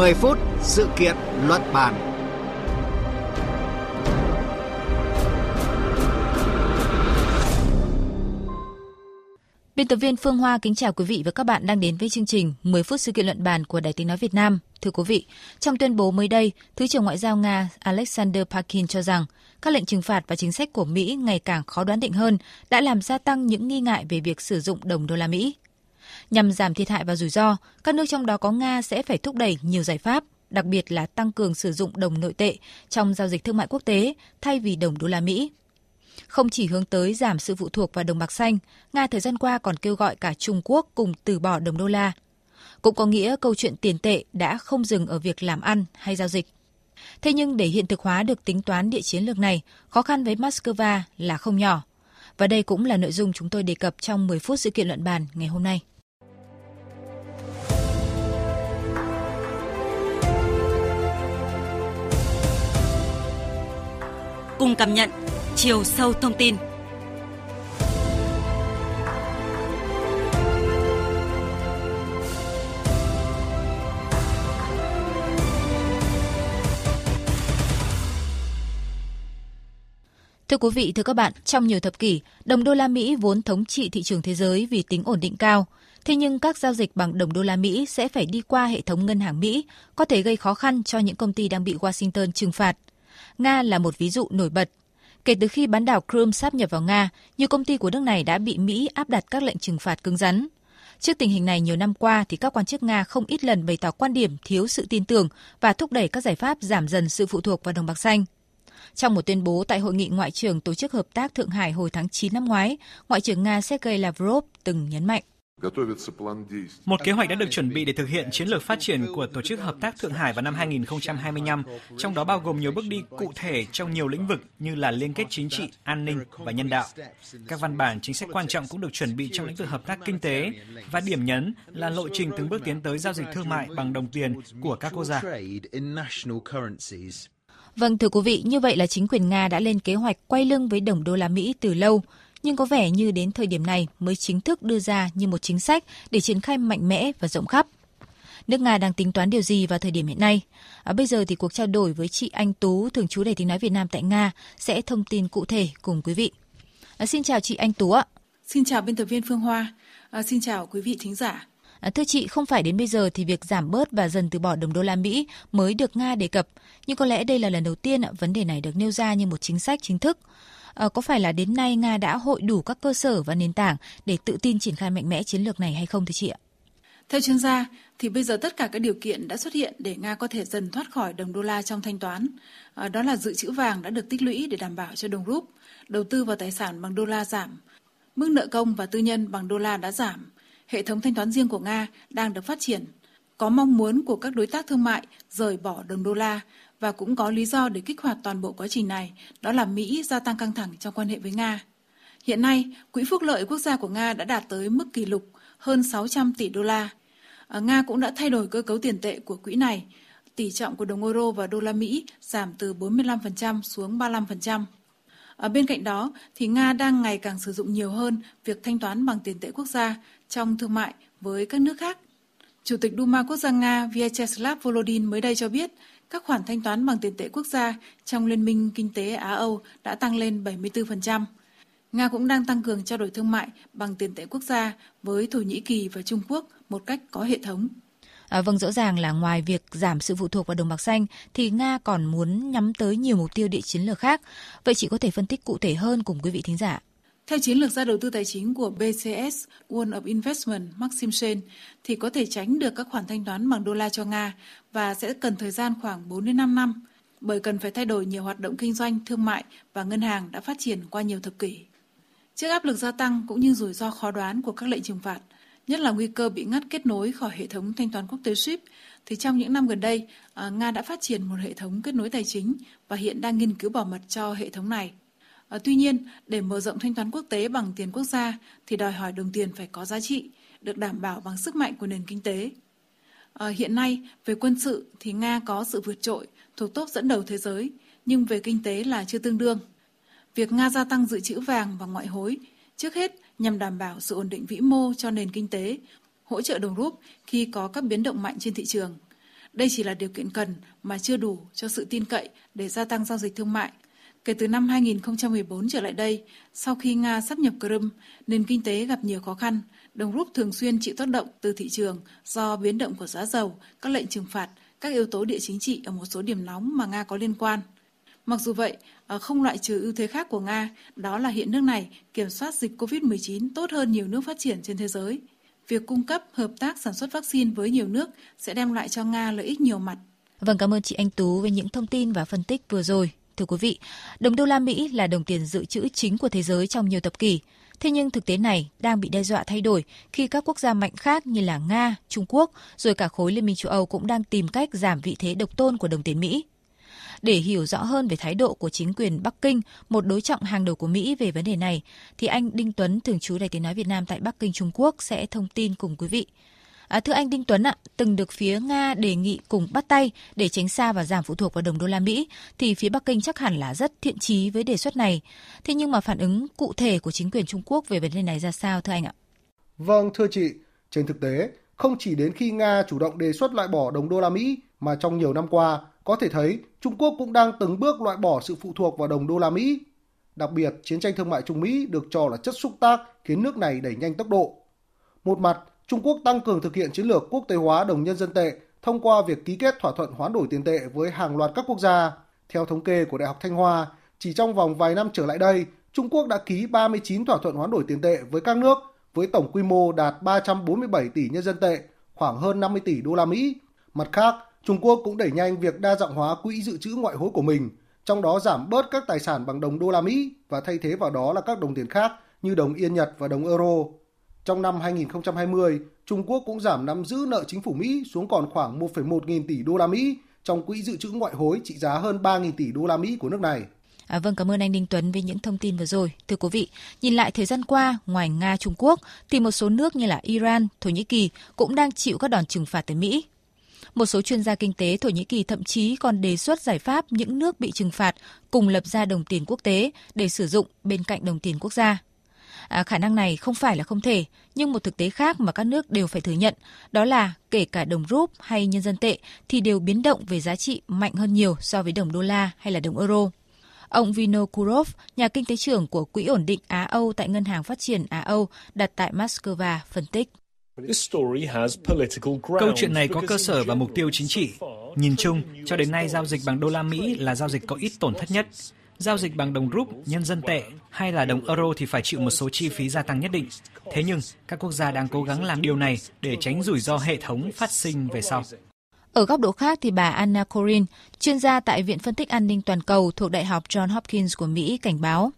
10 phút sự kiện luận bàn. Biên tập viên Phương Hoa kính chào quý vị và các bạn đang đến với chương trình 10 phút sự kiện luận bàn của Đài Tiếng Nói Việt Nam. Thưa quý vị, trong tuyên bố mới đây, Thứ trưởng Ngoại giao Nga Alexander Pakin cho rằng các lệnh trừng phạt và chính sách của Mỹ ngày càng khó đoán định hơn đã làm gia tăng những nghi ngại về việc sử dụng đồng đô la Mỹ. Nhằm giảm thiệt hại và rủi ro, các nước trong đó có Nga sẽ phải thúc đẩy nhiều giải pháp, đặc biệt là tăng cường sử dụng đồng nội tệ trong giao dịch thương mại quốc tế thay vì đồng đô la Mỹ. Không chỉ hướng tới giảm sự phụ thuộc vào đồng bạc xanh, Nga thời gian qua còn kêu gọi cả Trung Quốc cùng từ bỏ đồng đô la. Cũng có nghĩa câu chuyện tiền tệ đã không dừng ở việc làm ăn hay giao dịch. Thế nhưng để hiện thực hóa được tính toán địa chiến lược này, khó khăn với Moscow là không nhỏ. Và đây cũng là nội dung chúng tôi đề cập trong 10 phút sự kiện luận bàn ngày hôm nay. Cùng cảm nhận chiều sâu thông tin. Thưa quý vị, thưa các bạn, trong nhiều thập kỷ, đồng đô la Mỹ vốn thống trị thị trường thế giới vì tính ổn định cao. Thế nhưng các giao dịch bằng đồng đô la Mỹ sẽ phải đi qua hệ thống ngân hàng Mỹ, có thể gây khó khăn cho những công ty đang bị Washington trừng phạt. Nga là một ví dụ nổi bật. Kể từ khi bán đảo Crimea sáp nhập vào Nga, nhiều công ty của nước này đã bị Mỹ áp đặt các lệnh trừng phạt cứng rắn. Trước tình hình này nhiều năm qua thì các quan chức Nga không ít lần bày tỏ quan điểm thiếu sự tin tưởng và thúc đẩy các giải pháp giảm dần sự phụ thuộc vào đồng bạc xanh. Trong một tuyên bố tại hội nghị ngoại trưởng Tổ chức Hợp tác Thượng Hải hồi tháng 9 năm ngoái, Ngoại trưởng Nga Sergei Lavrov từng nhấn mạnh. Một kế hoạch đã được chuẩn bị để thực hiện chiến lược phát triển của Tổ chức Hợp tác Thượng Hải vào năm 2025, trong đó bao gồm nhiều bước đi cụ thể trong nhiều lĩnh vực như là liên kết chính trị, an ninh và nhân đạo. Các văn bản chính sách quan trọng cũng được chuẩn bị trong lĩnh vực hợp tác kinh tế và điểm nhấn là lộ trình từng bước tiến tới giao dịch thương mại bằng đồng tiền của các quốc gia. Vâng, thưa quý vị, như vậy là chính quyền Nga đã lên kế hoạch quay lưng với đồng đô la Mỹ từ lâu, nhưng có vẻ như đến thời điểm này mới chính thức đưa ra như một chính sách để triển khai mạnh mẽ và rộng khắp. Nước Nga đang tính toán điều gì vào thời điểm hiện nay? À, bây giờ thì cuộc trao đổi với chị Anh Tú, thường trú Đài tiếng nói Việt Nam tại Nga, sẽ thông tin cụ thể cùng quý vị. À, xin chào chị Anh Tú ạ. Xin chào biên tập viên Phương Hoa. À, xin chào quý vị thính giả. À, thưa chị, không phải đến bây giờ thì việc giảm bớt và dần từ bỏ đồng đô la Mỹ mới được Nga đề cập, nhưng có lẽ đây là lần đầu tiên vấn đề này được nêu ra như một chính sách chính thức. À, có phải là đến nay Nga đã hội đủ các cơ sở và nền tảng để tự tin triển khai mạnh mẽ chiến lược này hay không thưa chị ạ? Theo chuyên gia, thì bây giờ tất cả các điều kiện đã xuất hiện để Nga có thể dần thoát khỏi đồng đô la trong thanh toán. À, đó là dự trữ vàng đã được tích lũy để đảm bảo cho đồng rúp, đầu tư vào tài sản bằng đô la giảm, mức nợ công và tư nhân bằng đô la đã giảm, hệ thống thanh toán riêng của Nga đang được phát triển. Có mong muốn của các đối tác thương mại rời bỏ đồng đô la và cũng có lý do để kích hoạt toàn bộ quá trình này, đó là Mỹ gia tăng căng thẳng trong quan hệ với Nga. Hiện nay, Quỹ phúc lợi quốc gia của Nga đã đạt tới mức kỷ lục hơn 600 tỷ đô la. À, Nga cũng đã thay đổi cơ cấu tiền tệ của quỹ này. Tỷ trọng của đồng euro và đô la Mỹ giảm từ 45% xuống 35%. Ở bên cạnh đó, thì Nga đang ngày càng sử dụng nhiều hơn việc thanh toán bằng tiền tệ quốc gia trong thương mại với các nước khác. Chủ tịch Duma Quốc gia Nga Vyacheslav Volodin mới đây cho biết các khoản thanh toán bằng tiền tệ quốc gia trong Liên minh Kinh tế Á-Âu đã tăng lên 74%. Nga cũng đang tăng cường trao đổi thương mại bằng tiền tệ quốc gia với Thổ Nhĩ Kỳ và Trung Quốc một cách có hệ thống. À, vâng, rõ ràng là ngoài việc giảm sự phụ thuộc vào đồng bạc xanh thì Nga còn muốn nhắm tới nhiều mục tiêu địa chiến lược khác. Vậy chị có thể phân tích cụ thể hơn cùng quý vị thính giả? Theo chiến lược gia đầu tư tài chính của BCS World of Investment Maxim Shen, thì có thể tránh được các khoản thanh toán bằng đô la cho Nga và sẽ cần thời gian khoảng 4 đến 5 năm bởi cần phải thay đổi nhiều hoạt động kinh doanh, thương mại và ngân hàng đã phát triển qua nhiều thập kỷ. Trước áp lực gia tăng cũng như rủi ro khó đoán của các lệnh trừng phạt, nhất là nguy cơ bị ngắt kết nối khỏi hệ thống thanh toán quốc tế SWIFT, thì trong những năm gần đây, à, Nga đã phát triển một hệ thống kết nối tài chính và hiện đang nghiên cứu bảo mật cho hệ thống này. À, tuy nhiên, để mở rộng thanh toán quốc tế bằng tiền quốc gia thì đòi hỏi đồng tiền phải có giá trị, được đảm bảo bằng sức mạnh của nền kinh tế. À, hiện nay, về quân sự thì Nga có sự vượt trội, thuộc top dẫn đầu thế giới, nhưng về kinh tế là chưa tương đương. Việc Nga gia tăng dự trữ vàng và ngoại hối, trước hết nhằm đảm bảo sự ổn định vĩ mô cho nền kinh tế, hỗ trợ đồng rúp khi có các biến động mạnh trên thị trường. đây chỉ là điều kiện cần mà chưa đủ cho sự tin cậy để gia tăng giao dịch thương mại. Kể từ năm 2014 trở lại đây, sau khi Nga sắp nhập Crimea, nền kinh tế gặp nhiều khó khăn, đồng rúp thường xuyên chịu tác động từ thị trường do biến động của giá dầu, các lệnh trừng phạt, các yếu tố địa chính trị ở một số điểm nóng mà Nga có liên quan. Mặc dù vậy, ờ, không loại trừ ưu thế khác của Nga, đó là hiện nước này kiểm soát dịch COVID-19 tốt hơn nhiều nước phát triển trên thế giới. Việc cung cấp hợp tác sản xuất vaccine với nhiều nước sẽ đem lại cho Nga lợi ích nhiều mặt. Vâng, cảm ơn chị Anh Tú về những thông tin và phân tích vừa rồi. Thưa quý vị, đồng đô la Mỹ là đồng tiền dự trữ chính của thế giới trong nhiều thập kỷ. Thế nhưng thực tế này đang bị đe dọa thay đổi khi các quốc gia mạnh khác như là Nga, Trung Quốc, rồi cả khối Liên minh châu Âu cũng đang tìm cách giảm vị thế độc tôn của đồng tiền Mỹ. Để hiểu rõ hơn về thái độ của chính quyền Bắc Kinh, một đối trọng hàng đầu của Mỹ về vấn đề này, thì anh Đinh Tuấn, thường trú Đài Tiếng Nói Việt Nam tại Bắc Kinh, Trung Quốc sẽ thông tin cùng quý vị. À, thưa anh Đinh Tuấn ạ, từng được phía Nga đề nghị cùng bắt tay để tránh xa và giảm phụ thuộc vào đồng đô la Mỹ, thì phía Bắc Kinh chắc hẳn là rất thiện chí với đề xuất này. Thế nhưng mà phản ứng cụ thể của chính quyền Trung Quốc về vấn đề này ra sao thưa anh ạ? Vâng, thưa chị, trên thực tế, không chỉ đến khi Nga chủ động đề xuất loại bỏ đồng đô la Mỹ mà trong nhiều năm qua, có thể thấy Trung Quốc cũng đang từng bước loại bỏ sự phụ thuộc vào đồng đô la Mỹ. Đặc biệt, chiến tranh thương mại Trung Mỹ được cho là chất xúc tác khiến nước này đẩy nhanh tốc độ. Một mặt, Trung Quốc tăng cường thực hiện chiến lược quốc tế hóa đồng nhân dân tệ thông qua việc ký kết thỏa thuận hoán đổi tiền tệ với hàng loạt các quốc gia. Theo thống kê của Đại học Thanh Hoa, chỉ trong vòng vài năm trở lại đây, Trung Quốc đã ký 39 thỏa thuận hoán đổi tiền tệ với các nước với tổng quy mô đạt 347 tỷ nhân dân tệ, khoảng hơn 50 tỷ đô la Mỹ. Mặt khác, Trung Quốc cũng đẩy nhanh việc đa dạng hóa quỹ dự trữ ngoại hối của mình, trong đó giảm bớt các tài sản bằng đồng đô la Mỹ và thay thế vào đó là các đồng tiền khác như đồng yên Nhật và đồng euro. Trong năm 2020, Trung Quốc cũng giảm nắm giữ nợ chính phủ Mỹ xuống còn khoảng 1,1 nghìn tỷ đô la Mỹ trong quỹ dự trữ ngoại hối trị giá hơn 3 nghìn tỷ đô la Mỹ của nước này. À, vâng, cảm ơn anh Đinh Tuấn với những thông tin vừa rồi. Thưa quý vị, nhìn lại thời gian qua, ngoài Nga, Trung Quốc, thì một số nước như là Iran, Thổ Nhĩ Kỳ cũng đang chịu các đòn trừng phạt từ Mỹ. Một số chuyên gia kinh tế Thổ Nhĩ Kỳ thậm chí còn đề xuất giải pháp những nước bị trừng phạt cùng lập ra đồng tiền quốc tế để sử dụng bên cạnh đồng tiền quốc gia. À, khả năng này không phải là không thể, nhưng một thực tế khác mà các nước đều phải thừa nhận, đó là kể cả đồng rúp hay nhân dân tệ thì đều biến động về giá trị mạnh hơn nhiều so với đồng đô la hay là đồng euro. Ông Vino Kurov, nhà kinh tế trưởng của Quỹ ổn định Á-Âu tại Ngân hàng Phát triển Á-Âu đặt tại Moscow phân tích. Câu chuyện này có cơ sở và mục tiêu chính trị. Nhìn chung, cho đến nay giao dịch bằng đô la Mỹ là giao dịch có ít tổn thất nhất. Giao dịch bằng đồng rúp, nhân dân tệ hay là đồng euro thì phải chịu một số chi phí gia tăng nhất định. Thế nhưng, các quốc gia đang cố gắng làm điều này để tránh rủi ro hệ thống phát sinh về sau. Ở góc độ khác thì bà Anna Corin, chuyên gia tại Viện Phân tích An ninh Toàn cầu thuộc Đại học John Hopkins của Mỹ cảnh báo.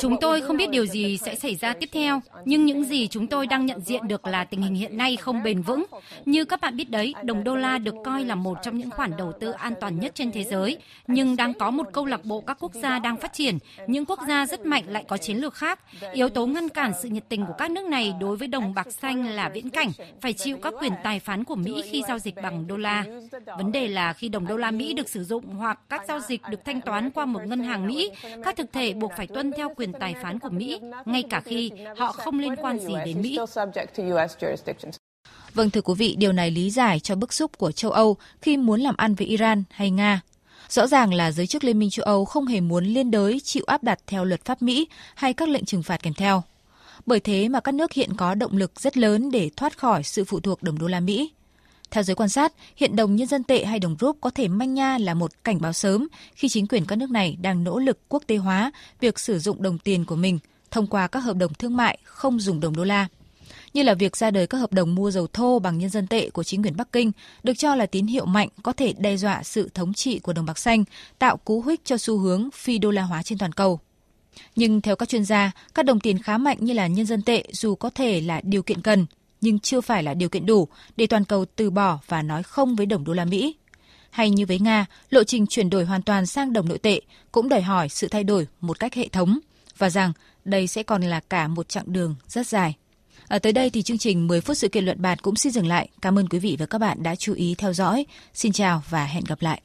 Chúng tôi không biết điều gì sẽ xảy ra tiếp theo, nhưng những gì chúng tôi đang nhận diện được là tình hình hiện nay không bền vững. Như các bạn biết đấy, đồng đô la được coi là một trong những khoản đầu tư an toàn nhất trên thế giới, nhưng đang có một câu lạc bộ các quốc gia đang phát triển. Những quốc gia rất mạnh lại có chiến lược khác. Yếu tố ngăn cản sự nhiệt tình của các nước này đối với đồng bạc xanh là viễn cảnh, phải chịu các quyền tài phán của Mỹ khi giao dịch bằng đô la. Vấn đề là khi đồng đô la Mỹ được sử dụng hoặc các giao dịch được thanh toán qua một ngân hàng Mỹ, các thực thể buộc phải tuân theo quyền tài phán của Mỹ, ngay cả khi họ không liên quan gì đến Mỹ. Vâng thưa quý vị, điều này lý giải cho bức xúc của châu Âu khi muốn làm ăn với Iran hay Nga. Rõ ràng là giới chức Liên minh châu Âu không hề muốn liên đới chịu áp đặt theo luật pháp Mỹ hay các lệnh trừng phạt kèm theo. Bởi thế mà các nước hiện có động lực rất lớn để thoát khỏi sự phụ thuộc đồng đô la Mỹ. Theo giới quan sát, hiện đồng nhân dân tệ hay đồng rúp có thể manh nha là một cảnh báo sớm khi chính quyền các nước này đang nỗ lực quốc tế hóa việc sử dụng đồng tiền của mình thông qua các hợp đồng thương mại không dùng đồng đô la. Như là việc ra đời các hợp đồng mua dầu thô bằng nhân dân tệ của chính quyền Bắc Kinh được cho là tín hiệu mạnh có thể đe dọa sự thống trị của đồng bạc xanh, tạo cú hích cho xu hướng phi đô la hóa trên toàn cầu. Nhưng theo các chuyên gia, các đồng tiền khá mạnh như là nhân dân tệ dù có thể là điều kiện cần, nhưng chưa phải là điều kiện đủ để toàn cầu từ bỏ và nói không với đồng đô la Mỹ. Hay như với Nga, lộ trình chuyển đổi hoàn toàn sang đồng nội tệ cũng đòi hỏi sự thay đổi một cách hệ thống và rằng đây sẽ còn là cả một chặng đường rất dài. Ở tới đây thì chương trình 10 phút sự kiện luận bàn cũng xin dừng lại. Cảm ơn quý vị và các bạn đã chú ý theo dõi. Xin chào và hẹn gặp lại.